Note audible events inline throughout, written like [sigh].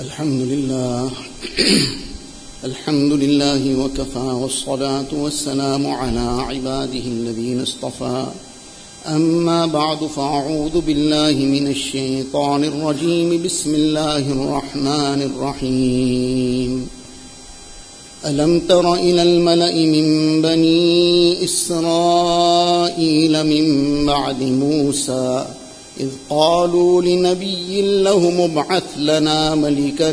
الحمد لله. [clears throat] الحمد لله وكفى والصلاة والسلام على عباده الذين اصطفى. أما بعد فأعوذ بالله من الشيطان الرجيم. بسم الله الرحمن الرحيم. ألم تر إلى الملأ من بني إسرائيل من بعد موسى إذ قالوا لنبي له مبعث لنا ملكا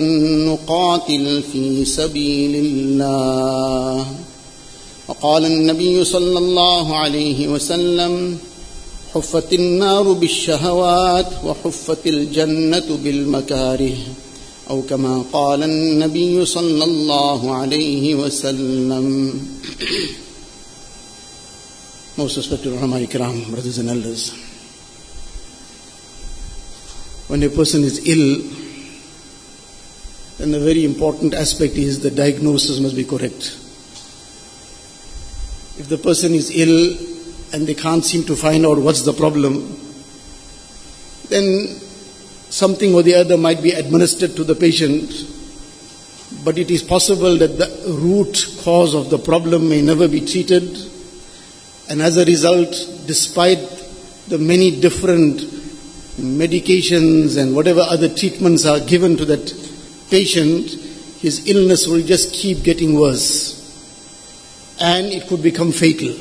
نقاتل في سبيل الله. وقال النبي صلى الله عليه وسلم حفت النار بالشهوات وحفت الجنة بالمكاره. أو كما قال النبي صلى الله عليه وسلم. Most respected Ulama Ikram, brothers and elders. When a person is ill, then a very important aspect is the diagnosis must be correct. If the person is ill and they can't seem to find out what's the problem, then something or the other might be administered to the patient, but it is possible that the root cause of the problem may never be treated, and as a result, despite the many different medications and whatever other treatments are given to that patient, his illness will just keep getting worse. And it could become fatal.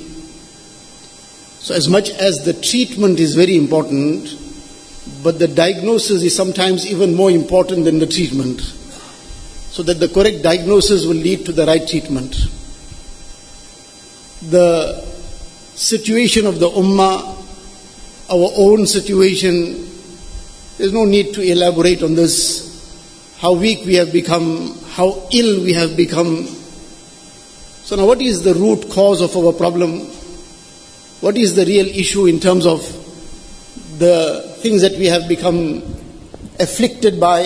So, as much as the treatment is very important, but the diagnosis is sometimes even more important than the treatment. So that the correct diagnosis will lead to the right treatment. The situation of the ummah our own situation. There's no need to elaborate on this. How weak we have become, how ill we have become. So, now what is the root cause of our problem? What is the real issue in terms of the things that we have become afflicted by?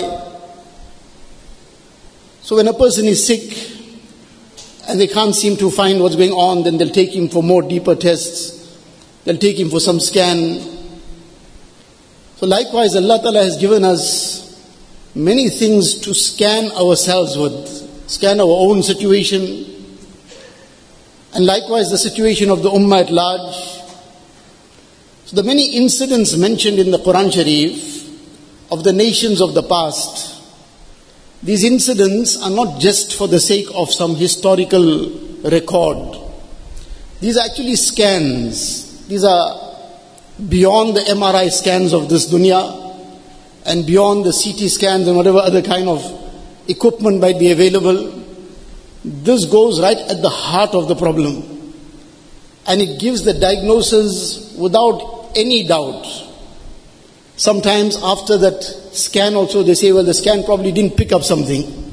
So, when a person is sick and they can't seem to find what's going on, then they'll take him for more deeper tests. They'll take him for some scan. So likewise, Allah Ta'ala has given us many things to scan ourselves with, scan our own situation, and likewise the situation of the Ummah at large. So the many incidents mentioned in the Quran Sharif of the nations of the past, these incidents are not just for the sake of some historical record. These are actually scans these are beyond the MRI scans of this dunya and beyond the CT scans and whatever other kind of equipment might be available. This goes right at the heart of the problem. And it gives the diagnosis without any doubt. Sometimes after that scan also they say, well, the scan probably didn't pick up something.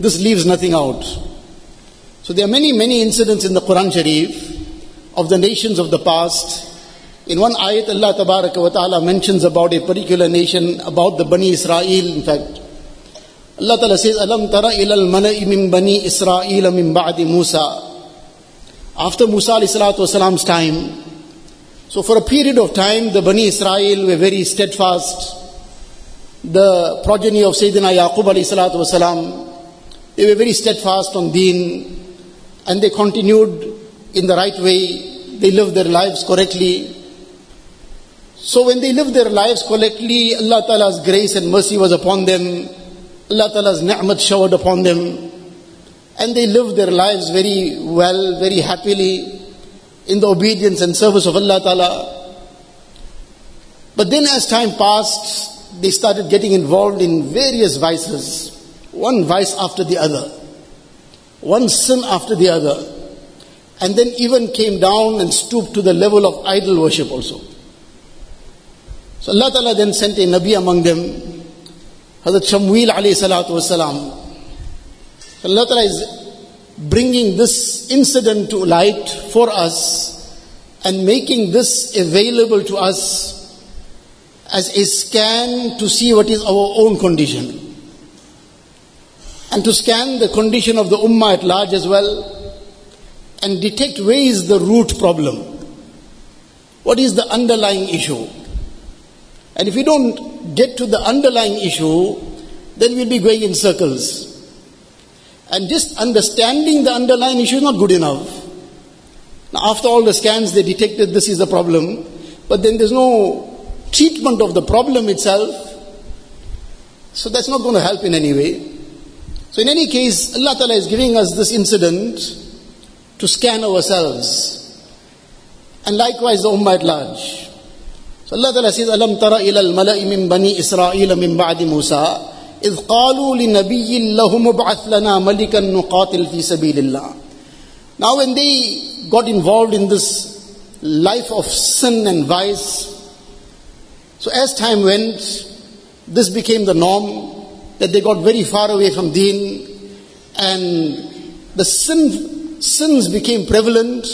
This leaves nothing out. So there are many, many incidents in the Quran Sharif of the nations of the past. In one ayat, Allah wa ta'ala mentions about a particular nation, about the Bani Israel, in fact. Allah Ta'ala says, Alam tara ilal mala'i min Bani Israel min ba'di Musa. After Musa wasalam's time, so for a period of time, the Bani Israel were very steadfast. The progeny of Sayyidina Yaqub wasalam, they were very steadfast on deen, and they continued in the right way, they lived their lives correctly. So when they lived their lives correctly, Allah Ta'ala's grace and mercy was upon them. Allah Ta'ala's ni'mat showered upon them. And they lived their lives very well, very happily in the obedience and service of Allah Ta'ala. But then as time passed, they started getting involved in various vices, one vice after the other, one sin after the other and then even came down and stooped to the level of idol worship also. So Allah Ta'ala then sent a Nabi among them, Hazrat Shamwil alayhi salatu wasalam. So Allah Ta'ala is bringing this incident to light for us and making this available to us as a scan to see what is our own condition. And to scan the condition of the ummah at large as well and detect where is the root problem. What is the underlying issue? And if we don't get to the underlying issue, then we'll be going in circles. And just understanding the underlying issue is not good enough. Now, after all the scans, they detected this is the problem, but then there's no treatment of the problem itself. So that's not going to help in any way. So, in any case, Allah Ta'ala is giving us this incident to scan ourselves. And likewise, the Ummah at large. So, Allah Ta'ala says, Alam tara ila al-mala'i min bani Israel min ba'di Musa. إذ قالوا لنبي لهم ابعث لنا ملكا نقاتل في سبيل الله. Now, when they got involved in this life of sin and vice, so as time went, this became the norm that they got very far away from deen and the sin, sins became prevalent.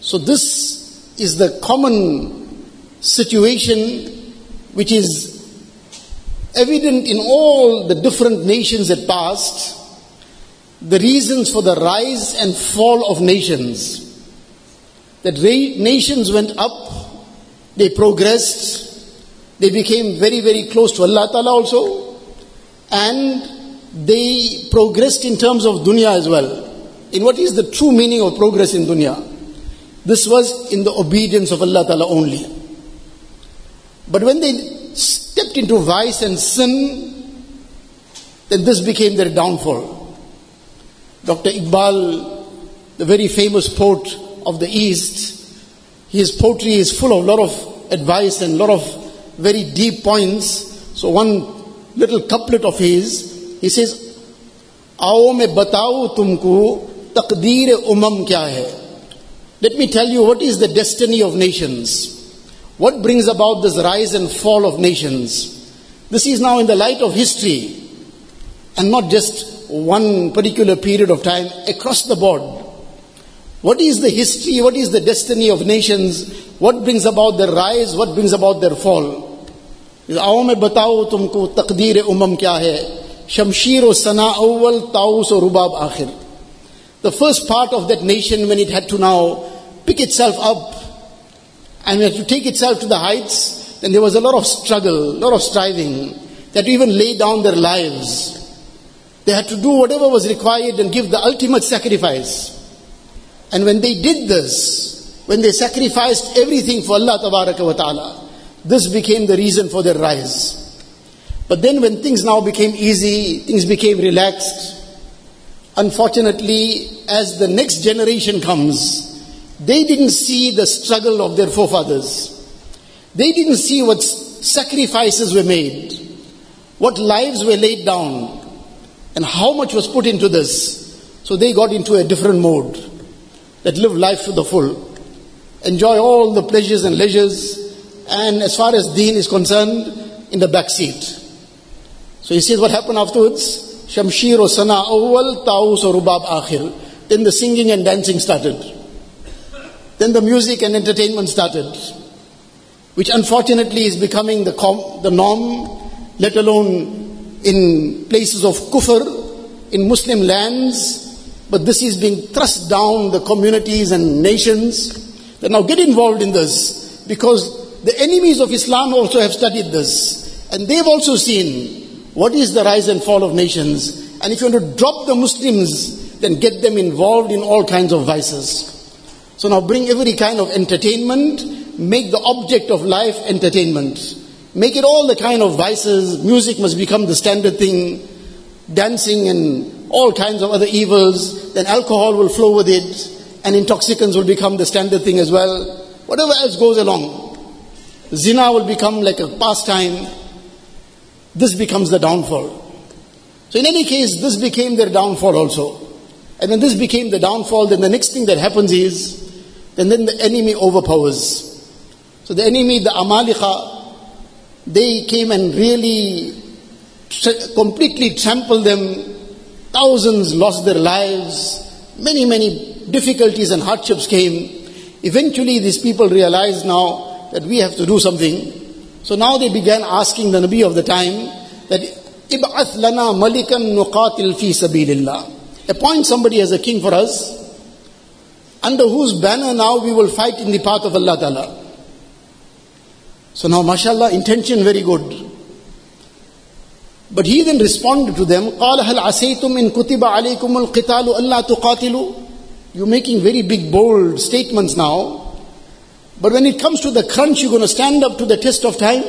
So this is the common situation which is evident in all the different nations that passed. The reasons for the rise and fall of nations. That nations went up, they progressed, they became very, very close to Allah Ta'ala also and they progressed in terms of dunya as well. In what is the true meaning of progress in dunya? This was in the obedience of Allah Ta'ala only. But when they stepped into vice and sin, then this became their downfall. Dr. Iqbal, the very famous poet of the East, his poetry is full of a lot of advice and a lot of very deep points. So one little couplet of his, he says, आओ मैं बताऊं तुमको तकदीर उमम क्या है Let me tell you what is the destiny of nations. What brings about this rise and fall of nations? This is now in the light of history and not just one particular period of time, across the board. What is the history? What is the destiny of nations? What brings about their rise? What brings about their fall? आओ मैं बताओ तुमको तकदीर उमम क्या है शमशीर व सना अव्वल ताउस और रुबाब आखिर The first part of that nation when it had to now pick itself up and had to take itself to the heights, then there was a lot of struggle, a lot of striving. They had to even lay down their lives. They had to do whatever was required and give the ultimate sacrifice. And when they did this, when they sacrificed everything for Allah wa ta'ala, this became the reason for their rise. But then, when things now became easy, things became relaxed, unfortunately, as the next generation comes, they didn't see the struggle of their forefathers. They didn't see what sacrifices were made, what lives were laid down, and how much was put into this. So they got into a different mode that live life to the full, enjoy all the pleasures and leisures, and as far as deen is concerned, in the back seat. So he says what happened afterwards? Shamshir or sana awwal, taus rubab akhir. Then the singing and dancing started. Then the music and entertainment started, which unfortunately is becoming the, com- the norm, let alone in places of kufr, in Muslim lands. But this is being thrust down the communities and nations that now get involved in this because the enemies of Islam also have studied this. And they've also seen what is the rise and fall of nations. And if you want to drop the Muslims, then get them involved in all kinds of vices. So now bring every kind of entertainment, make the object of life entertainment. Make it all the kind of vices. Music must become the standard thing. Dancing and all kinds of other evils. Then alcohol will flow with it. And intoxicants will become the standard thing as well. Whatever else goes along. Zina will become like a pastime. This becomes the downfall. So, in any case, this became their downfall also. And when this became the downfall, then the next thing that happens is, and then the enemy overpowers. So, the enemy, the Amalika, they came and really completely trampled them. Thousands lost their lives. Many, many difficulties and hardships came. Eventually, these people realized now that we have to do something. So now they began asking the Nabi of the time that Ib'ath lana malikan nuqatil fi sabilillah. Appoint somebody as a king for us, under whose banner now we will fight in the path of Allah Ta'ala. So now, mashallah, intention very good. But he then responded to them, قال هل عسيتم إن كتب عليكم القتال ألا تقاتلوا You're making very big bold statements now. But when it comes to the crunch, you're going to stand up to the test of time.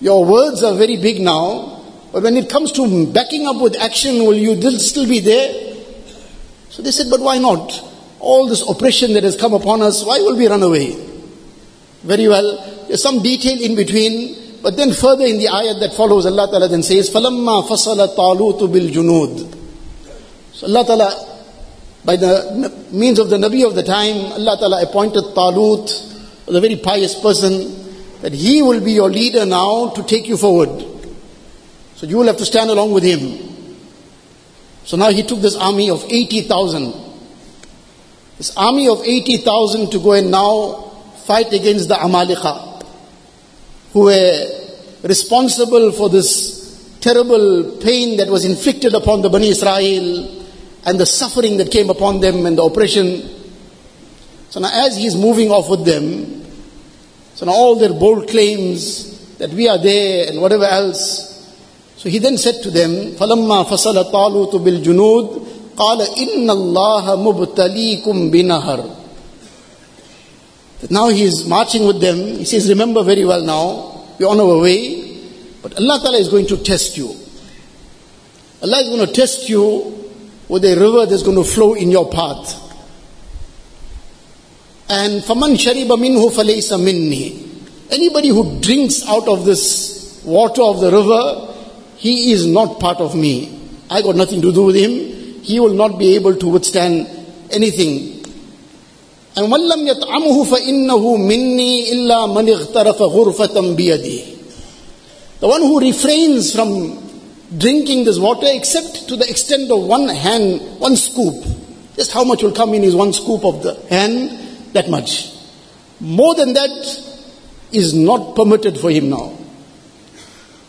Your words are very big now. But when it comes to backing up with action, will you still be there? So they said, but why not? All this oppression that has come upon us, why will we run away? Very well. There's some detail in between. But then further in the ayat that follows, Allah Ta'ala then says, فَلَمَّا فَصَلَ طَالُوتُ بِالْجُنُودِ So Allah Ta'ala, by the means of the Nabi of the time, Allah Ta'ala appointed Talut, a very pious person, that he will be your leader now to take you forward. So you will have to stand along with him. So now he took this army of 80,000. This army of 80,000 to go and now fight against the Amalika who were responsible for this terrible pain that was inflicted upon the Bani Israel and the suffering that came upon them and the oppression. So now, as he's moving off with them, so now all their bold claims that we are there and whatever else. So he then said to them, فَلَمَّا فَصَلَ طَالُوتُ بِالْجُنُودِ قَالَ إِنَّ اللَّهَ مُبْتَلِيكُمْ بِنَهَرٍ now he is marching with them. He says, Remember very well now, we're on our way, but Allah Ta'ala is going to test you. Allah is going to test you with a river that's going to flow in your path. And faman shariba minhu falaysa minni. Anybody who drinks out of this water of the river, he is not part of me. I got nothing to do with him. He will not be able to withstand anything and وَلَّمْ يَطْعَمُهُ فَإِنَّهُ مِنِّي إِلَّا مَنِ اغْتَرَفَ غُرْفَةً بِيَدِهِ The one who refrains from drinking this water except to the extent of one hand, one scoop. Just how much will come in is one scoop of the hand, that much. More than that is not permitted for him now.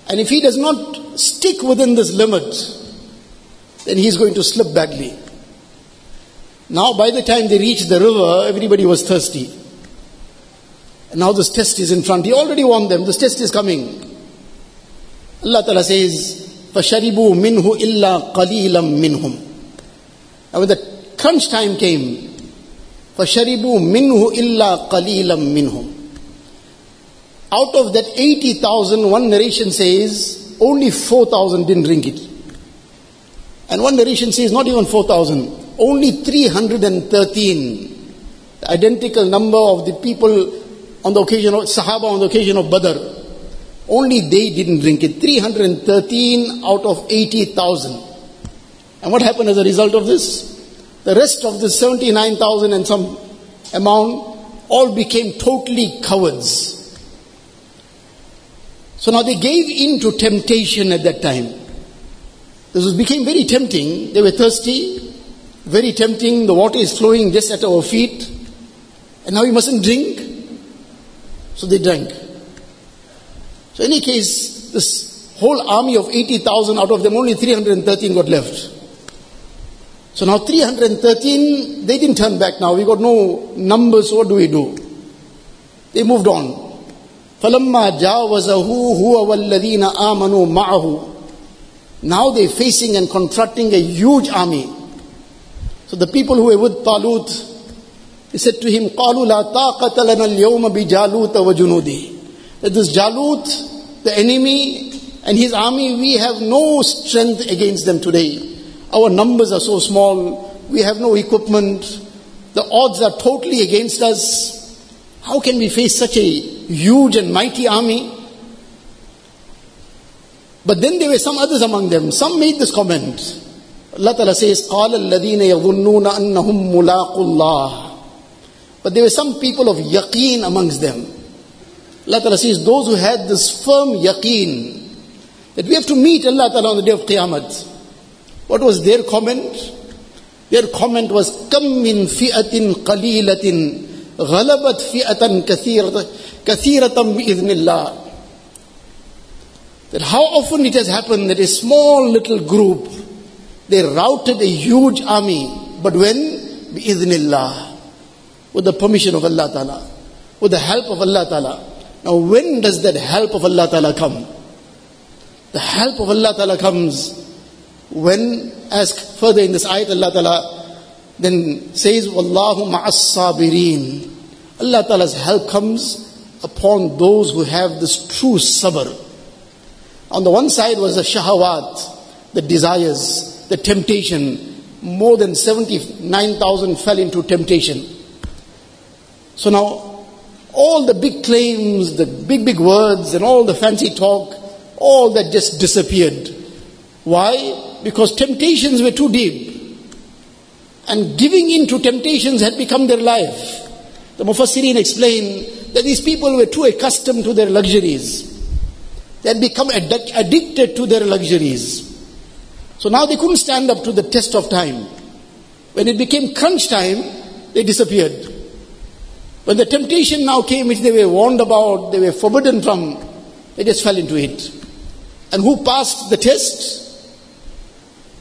And if he does not stick within this limit, then he is going to slip badly. Now, by the time they reached the river, everybody was thirsty. And now this test is in front. He already warned them, this test is coming. Allah Ta'ala says, فَشَرِبُوا مِنْهُ إِلَّا قَلِيلًا مِنْهُمْ And when the crunch time came, فَشَرِبُوا مِنْهُ إِلَّا قَلِيلًا مِنْهُمْ Out of that 80,000, one narration says, only 4,000 didn't drink it. And one narration says, not even 4,000 only 313, the identical number of the people on the occasion of Sahaba on the occasion of Badr, only they didn't drink it. 313 out of 80,000. And what happened as a result of this? The rest of the 79,000 and some amount all became totally cowards. So now they gave in to temptation at that time. This became very tempting. They were thirsty. Very tempting. The water is flowing just at our feet. And now we mustn't drink. So they drank. So, in any case, this whole army of 80,000, out of them only 313 got left. So now 313, they didn't turn back now. We got no numbers. What do we do? They moved on. فَلَمَّا جَاوَزَهُ هُوَ وَالَّذِينَ آمَنُوا مَعَهُ Now they're facing and confronting a huge army. So the people who were with Talut, they said to him, قَالُوا لَا طَاقَةَ لَنَا الْيَوْمَ بِجَالُوتَ وَجُنُودِهِ That this Jalut, the enemy and his army, we have no strength against them today. Our numbers are so small, we have no equipment, the odds are totally against us. How can we face such a huge and mighty army? But then there were some others among them. Some made this comment. Allah Ta'ala says, قَالَ الَّذِينَ يَظُنُّونَ أَنَّهُمْ مُلَاقُ اللَّهِ But there were some people of yaqeen amongst them. Allah Ta'ala says, those who had this firm yaqeen, that we have to meet Allah Ta'ala on the day of Qiyamah. What was their comment? Their comment was, كَم مِّن فِئَةٍ قَلِيلَةٍ غَلَبَتْ فِئَةً كَثِيرَةً كَثِيرَةً بِإِذْنِ اللَّهِ That how often it has happened that a small little group they routed a huge army. But when? Bi'idhnillah. With the permission of Allah Ta'ala. With the help of Allah Ta'ala. Now when does that help of Allah Ta'ala come? The help of Allah Ta'ala comes when, as further in this ayat, Allah Ta'ala then says, Wallahu ma'as sabirin. Allah Ta'ala's help comes upon those who have this true sabr. On the one side was the shahawat, the desires, the temptation. More than 79,000 fell into temptation. So now, all the big claims, the big, big words, and all the fancy talk, all that just disappeared. Why? Because temptations were too deep And giving in to temptations had become their life. The Mufassirin explain that these people were too accustomed to their luxuries. They had become addic- addicted to their luxuries. So now they couldn't stand up to the test of time. When it became crunch time, they disappeared. When the temptation now came, which they were warned about, they were forbidden from, they just fell into it. And who passed the test?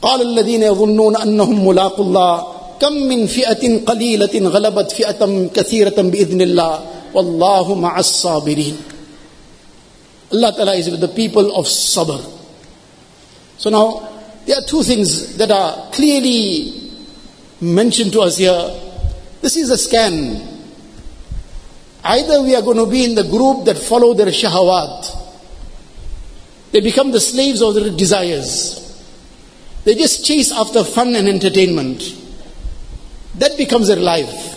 قال الذين يظنون أنهم ملاقوا الله كم من فئة قليلة غلبت فئة كثيرة بإذن الله والله مع الصابرين Allah Ta'ala is with the people of Sabr. So now, there are two things that are clearly mentioned to us here. This is a scan. Either we are going to be in the group that follow their shahawat. They become the slaves of their desires. They just chase after fun and entertainment. That becomes their life.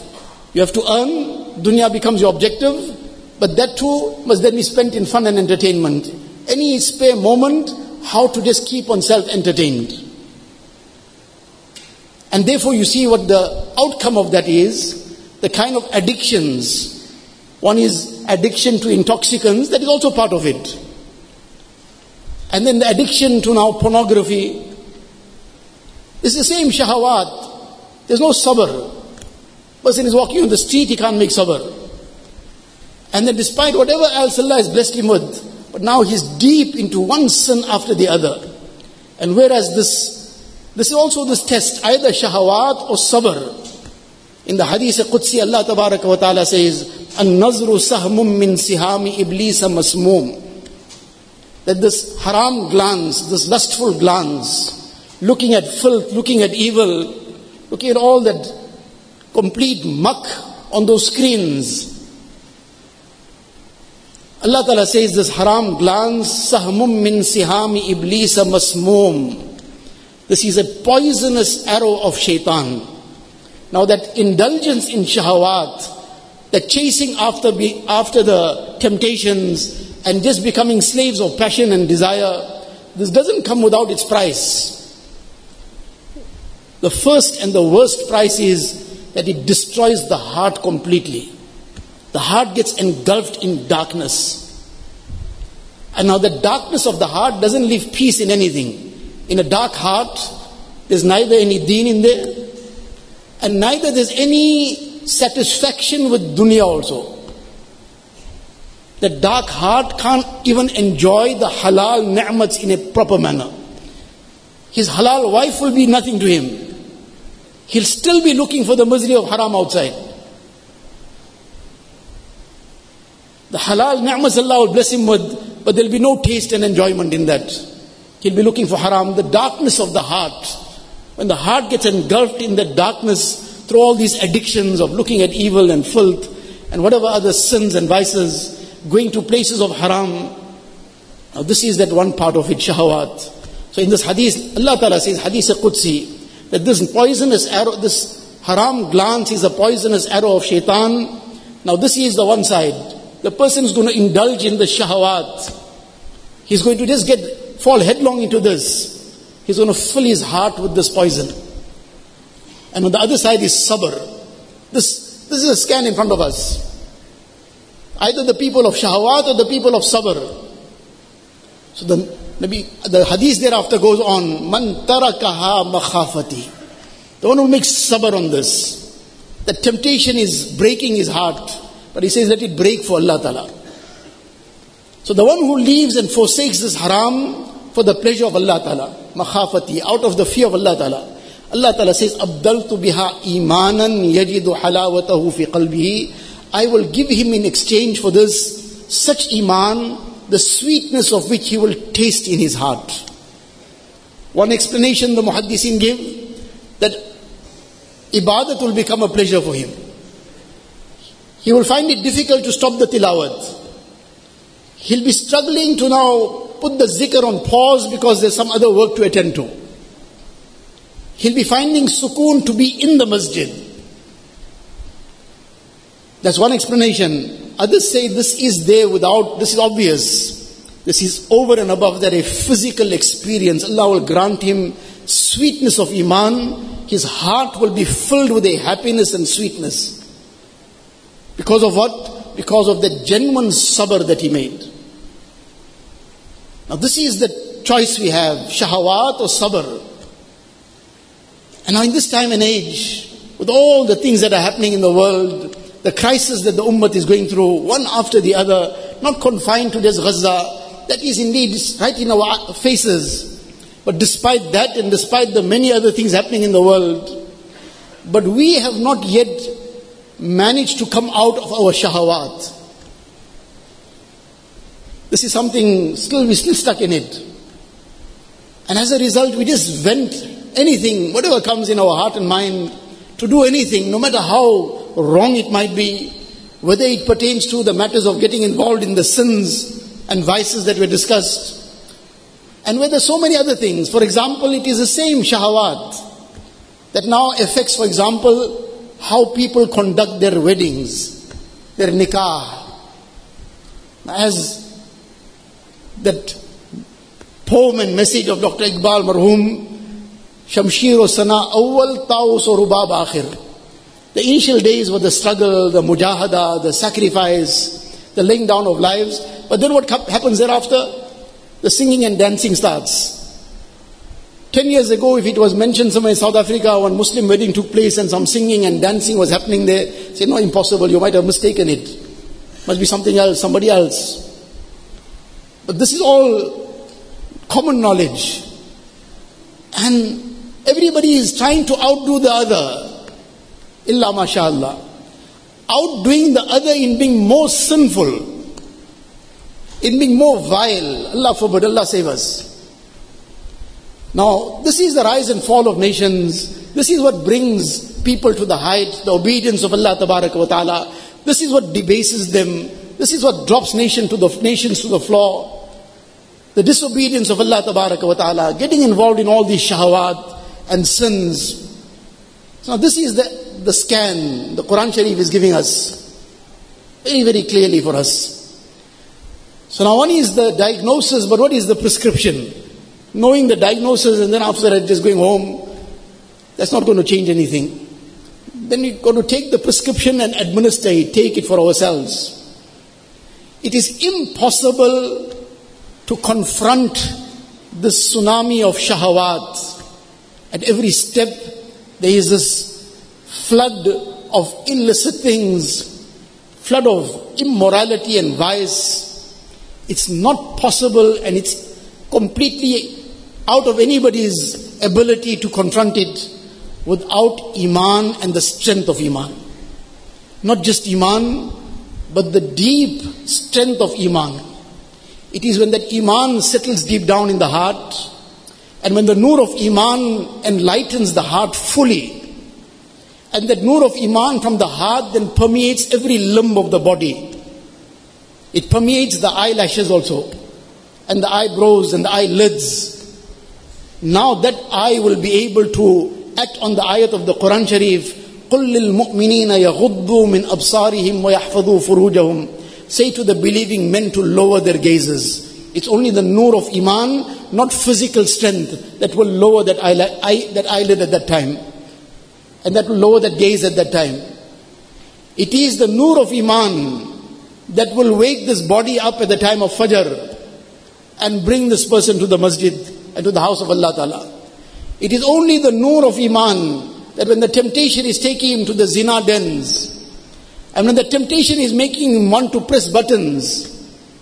You have to earn, dunya becomes your objective, but that too must then be spent in fun and entertainment. Any spare moment, how to just keep oneself entertained. And therefore, you see what the outcome of that is the kind of addictions. One is addiction to intoxicants, that is also part of it. And then the addiction to now pornography. It's the same shahawat. There's no sabr. Person is walking on the street, he can't make sabr. And then despite whatever else Allah has blessed him with, but now he's deep into one sin after the other. And whereas this, this is also this test, either shahawat or sabr. In the hadith Qudsi, Allah wa Ta'ala says, An-nazru sahmum min sihami iblisa masmum. That this haram glance, this lustful glance, looking at filth, looking at evil, looking at all that complete muck on those screens, Allah Ta'ala says this haram glance, sahmum min sihami iblisa masmum. This is a poisonous arrow of shaitan. Now that indulgence in shahawat, that chasing after, be, after the temptations and just becoming slaves of passion and desire, this doesn't come without its price. The first and the worst price is that it destroys the heart completely. The heart gets engulfed in darkness. And now the darkness of the heart doesn't leave peace in anything. In a dark heart, there's neither any deen in there, and neither there's any satisfaction with dunya also. The dark heart can't even enjoy the halal ni'mats in a proper manner. His halal wife will be nothing to him. He'll still be looking for the misery of haram outside. The halal ni'mas Allah will bless him with, but there'll be no taste and enjoyment in that. He'll be looking for haram, the darkness of the heart. When the heart gets engulfed in that darkness through all these addictions of looking at evil and filth and whatever other sins and vices, going to places of haram. Now this is that one part of it, shahawat. So in this hadith, Allah Ta'ala says, hadith Qudsi, that this poisonous arrow, this haram glance is a poisonous arrow of shaitan. Now this is the one side the person is going to indulge in the shahawat. He's going to just get fall headlong into this. He's going to fill his heart with this poison. And on the other side is sabr. This, this is a scan in front of us. Either the people of shahawat or the people of sabr. So the, maybe the hadith thereafter goes on. Man tarakaha makhafati. The one who makes sabr on this. The temptation is breaking his heart. But he says, let it break for Allah Ta'ala. So the one who leaves and forsakes this haram for the pleasure of Allah Ta'ala, makhafati, out of the fear of Allah Ta'ala. Allah Ta'ala says, Abdaltu biha imanan yajidu halawatahu fi qalbihi. I will give him in exchange for this such iman the sweetness of which he will taste in his heart. One explanation the Muhaddisin give that ibadat will become a pleasure for him. He will find it difficult to stop the tilawat. He'll be struggling to now put the zikr on pause because there's some other work to attend to. He'll be finding sukoon to be in the masjid. That's one explanation. Others say this is there without, this is obvious. This is over and above that a physical experience. Allah will grant him sweetness of Iman. His heart will be filled with a happiness and sweetness. Because of what? Because of the genuine sabr that he made. Now, this is the choice we have shahawat or sabr. And now, in this time and age, with all the things that are happening in the world, the crisis that the ummah is going through, one after the other, not confined to this Gaza, that is indeed right in our faces. But despite that, and despite the many other things happening in the world, but we have not yet managed to come out of our shahawat. This is something still we're still stuck in it. And as a result, we just vent anything, whatever comes in our heart and mind, to do anything, no matter how wrong it might be, whether it pertains to the matters of getting involved in the sins and vices that were discussed, and whether so many other things. For example, it is the same shahawat that now affects, for example, how people conduct their weddings, their nikah. As that poem and message of Dr. Iqbal Marhum, Shamshir o Sana Awwal Taus o Rubab Akhir. The initial days were the struggle, the mujahada, the sacrifice, the laying down of lives. But then what happens thereafter? The singing and dancing starts. Ten years ago, if it was mentioned somewhere in South Africa, one Muslim wedding took place and some singing and dancing was happening there, say, no, impossible, you might have mistaken it. Must be something else, somebody else. But this is all common knowledge. And everybody is trying to outdo the other. Illa mashallah. Outdoing the other in being more sinful, in being more vile. Allah forbid, Allah save us. Now, this is the rise and fall of nations. This is what brings people to the height, the obedience of Allah wa ta'ala. This is what debases them. This is what drops nation to the, nations to the floor. The disobedience of Allah wa ta'ala, getting involved in all these shahawat and sins. So this is the, the scan the Quran Sharif is giving us very, very clearly for us. So now one is the diagnosis, but what is the prescription? Knowing the diagnosis and then after that just going home, that's not going to change anything. Then we've got to take the prescription and administer it, take it for ourselves. It is impossible to confront this tsunami of shahawat. At every step, there is this flood of illicit things, flood of immorality and vice. It's not possible and it's completely out of anybody's ability to confront it without Iman and the strength of Iman. Not just Iman, but the deep strength of Iman. It is when that Iman settles deep down in the heart, and when the nur of Iman enlightens the heart fully, and that nur of Iman from the heart then permeates every limb of the body. It permeates the eyelashes also, and the eyebrows and the eyelids, now that eye will be able to act on the ayat of the Quran Sharif. قل للمؤمنين يغضوا من أبصارهم ويحفظوا فروجهم Say to the believing men to lower their gazes. It's only the nur of Iman, not physical strength, that will lower that eyelid, that eyelid at that time. And that will lower that gaze at that time. It is the nur of Iman that will wake this body up at the time of Fajr and bring this person to the masjid and to the house of Allah Ta'ala. It is only the nur of Iman that when the temptation is taking him to the zina dens, and when the temptation is making him want to press buttons,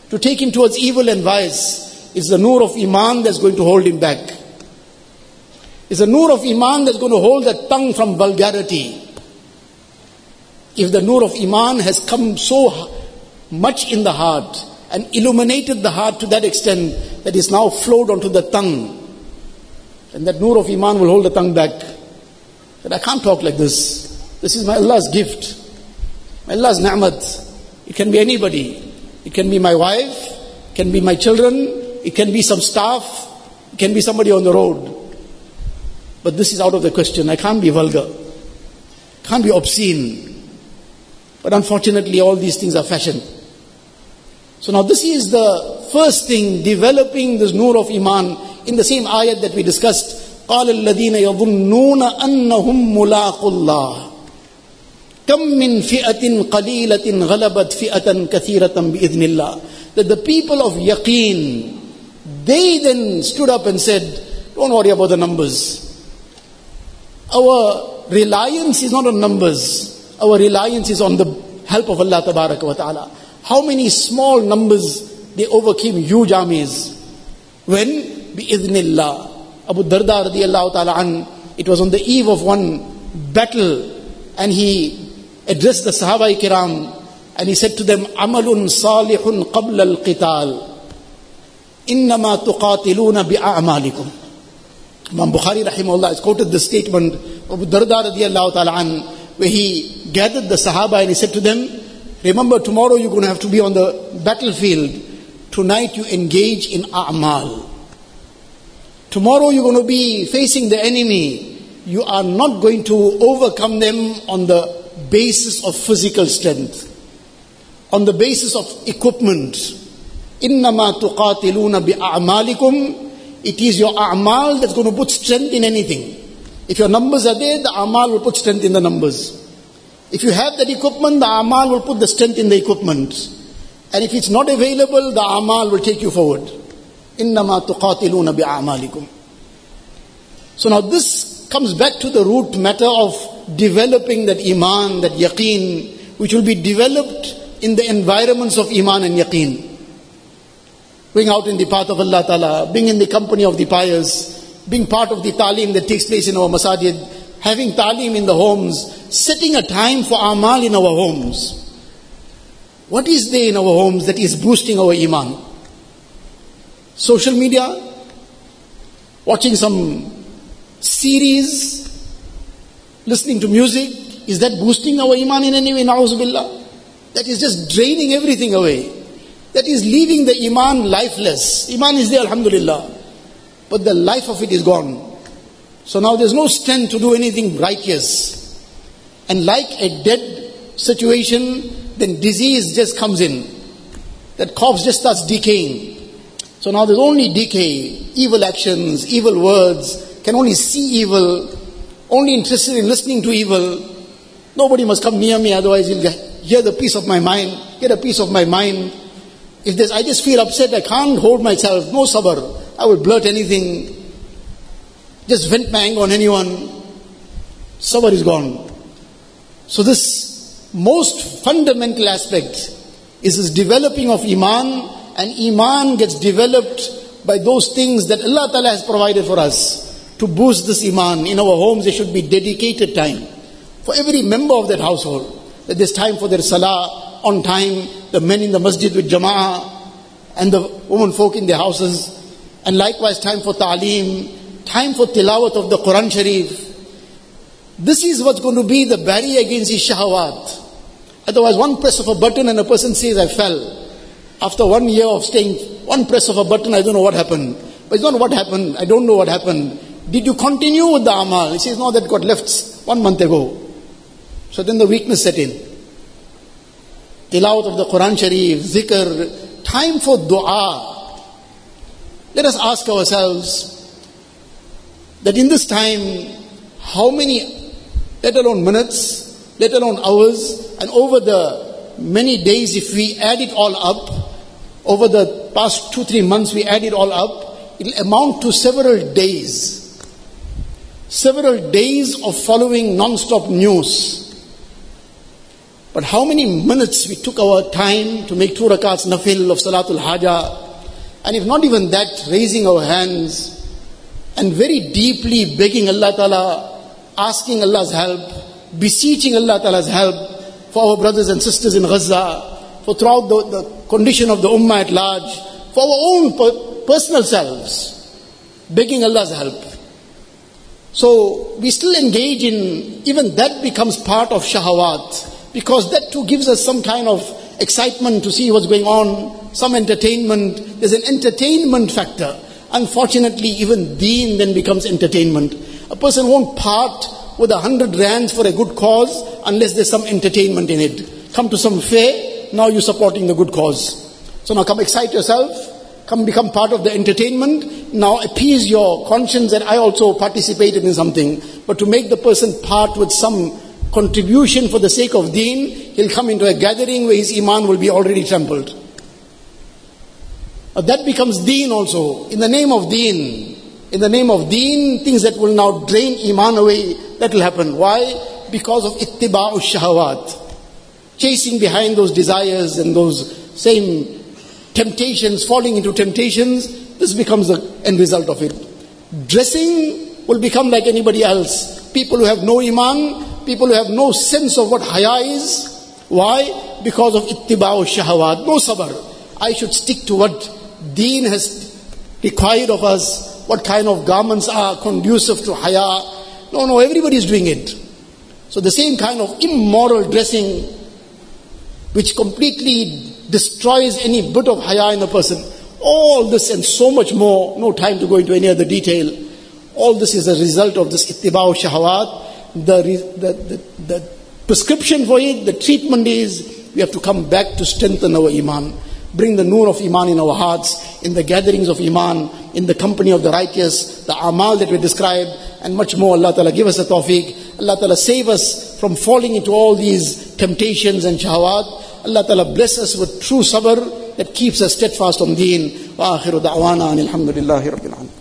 to take him towards evil and vice, it's the nur of Iman that's going to hold him back. It's the nur of Iman that's going to hold the tongue from vulgarity. If the nur of Iman has come so much in the heart, and illuminated the heart to that extent that it's now flowed onto the tongue. And that nur of Iman will hold the tongue back. That I can't talk like this. This is my Allah's gift. My Allah's ni'mat. It can be anybody. It can be my wife, it can be my children, it can be some staff, it can be somebody on the road. But this is out of the question. I can't be vulgar. Can't be obscene. But unfortunately, all these things are fashion. So now this is the first thing, developing this nur of iman in the same ayat that we discussed. قال الذين يظنون أنهم ملاقوا الله كم من فئة قليلة غلبت فئة كثيرة بإذن الله that the people of yaqeen they then stood up and said don't worry about the numbers our reliance is not on numbers our reliance is on the help of Allah wa ta'ala how many small numbers they overcame huge armies when bi'idhnillah Abu Darda radiallahu ta'ala an it was on the eve of one battle and he addressed the Sahaba Kiram and he said to them, Amalun salihun qabla al-qital. Innama tuqatiluna bi'a'malikum. Imam Bukhari rahimahullah has quoted the statement of Darda radiallahu ta'ala an, where he gathered the Sahaba and he said to them, remember tomorrow you're going to have to be on the battlefield. Tonight you engage in a'mal. Tomorrow you're going to be facing the enemy. You are not going to overcome them on the basis of physical strength, on the basis of equipment. إِنَّمَا تُقَاتِلُونَ بِأَعْمَالِكُمْ It is your a'mal that's going to put strength in anything. If your numbers are there, the a'mal will put strength in the numbers. If you have that equipment, the amal will put the strength in the equipment. And if it's not available, the amal will take you forward. إِنَّمَا تُقَاتِلُونَ بِأَعْمَالِكُمْ So now this comes back to the root matter of developing that iman, that yaqeen, which will be developed in the environments of iman and yaqeen. Being out in the path of Allah Ta'ala, being in the company of the pious, being part of the talim that takes place in our masajid, having talim in the homes, setting a time for amal in our homes. What is there in our homes that is boosting our iman? Social media? Watching some series? listening to music, is that boosting our iman in any way? Na'uzubillah. That is just draining everything away. That is leaving the iman lifeless. Iman is there, alhamdulillah. But the life of it is gone. So now there's no strength to do anything righteous. And like a dead situation, then disease just comes in. That corpse just starts decaying. So now there's only decay, evil actions, evil words, can only see evil, only interested in listening to evil. Nobody must come near me, otherwise you'll hear the peace of my mind, get a piece of my mind. If there's, I just feel upset, I can't hold myself, no sabr. I will blurt anything, just vent my anger on anyone. Sabr is gone. So this most fundamental aspect is this developing of iman, and iman gets developed by those things that Allah Ta'ala has provided for us to boost this iman. In our homes, there should be dedicated time for every member of that household. That there's time for their salah on time, the men in the masjid with jama'ah, and the women folk in their houses, and likewise time for ta'aleem, time for tilawat of the Quran Sharif. This is what's going to be the barrier against these shahawat. Otherwise, one press of a button and a person says, I fell. After one year of staying, one press of a button, I don't know what happened. But it's not what happened. I don't know what happened. Did you continue with the amal? He says, No, that got left one month ago. So then the weakness set in. Tilawat of the Quran Sharif, zikr, time for dua. Let us ask ourselves that in this time, how many, let alone minutes, let alone hours, and over the many days, if we add it all up, over the past two, three months, we add it all up, it'll amount to several days several days of following non-stop news. But how many minutes we took our time to make two rakats nafil of Salatul Haja, and if not even that, raising our hands and very deeply begging Allah Ta'ala, asking Allah's help, beseeching Allah Ta'ala's help for our brothers and sisters in Gaza, for throughout the, the condition of the ummah at large, for our own per- personal selves, begging Allah's help. So we still engage in, even that becomes part of shahawat, because that too gives us some kind of excitement to see what's going on, some entertainment. There's an entertainment factor. Unfortunately, even deen then becomes entertainment. A person won't part with a hundred rands for a good cause unless there's some entertainment in it. Come to some fair, now you're supporting the good cause. So now come excite yourself, come become part of the entertainment, now appease your conscience that I also participated in something. But to make the person part with some contribution for the sake of deen, he'll come into a gathering where his iman will be already trampled. Uh, that becomes deen also. In the name of deen, in the name of deen, things that will now drain iman away, that will happen. Why? Because of ittiba'u shahawat. Chasing behind those desires and those same temptations, falling into temptations, this becomes the end result of it. Dressing will become like anybody else. People who have no iman, people who have no sense of what haya is. Why? Because of ittiba'u shahawat. No sabr. I should stick to what deen has required of us, what kind of garments are conducive to haya. No, no, everybody is doing it. So the same kind of immoral dressing, which completely destroys any bit of haya in a person. All this and so much more, no time to go into any other detail. All this is a result of this ittiba'u shahawat. The, the, the, the prescription for it, the treatment is we have to come back to strengthen our iman. Bring the noor of Iman in our hearts, in the gatherings of Iman, in the company of the righteous, the amal that we described, and much more. Allah Ta'ala give us a tawfiq. Allah Ta'ala save us from falling into all these temptations and shahawat. Allah Ta'ala bless us with true sabr that keeps us steadfast on deen. Wa akhiru da'wana alhamdulillahi rabbil alamin.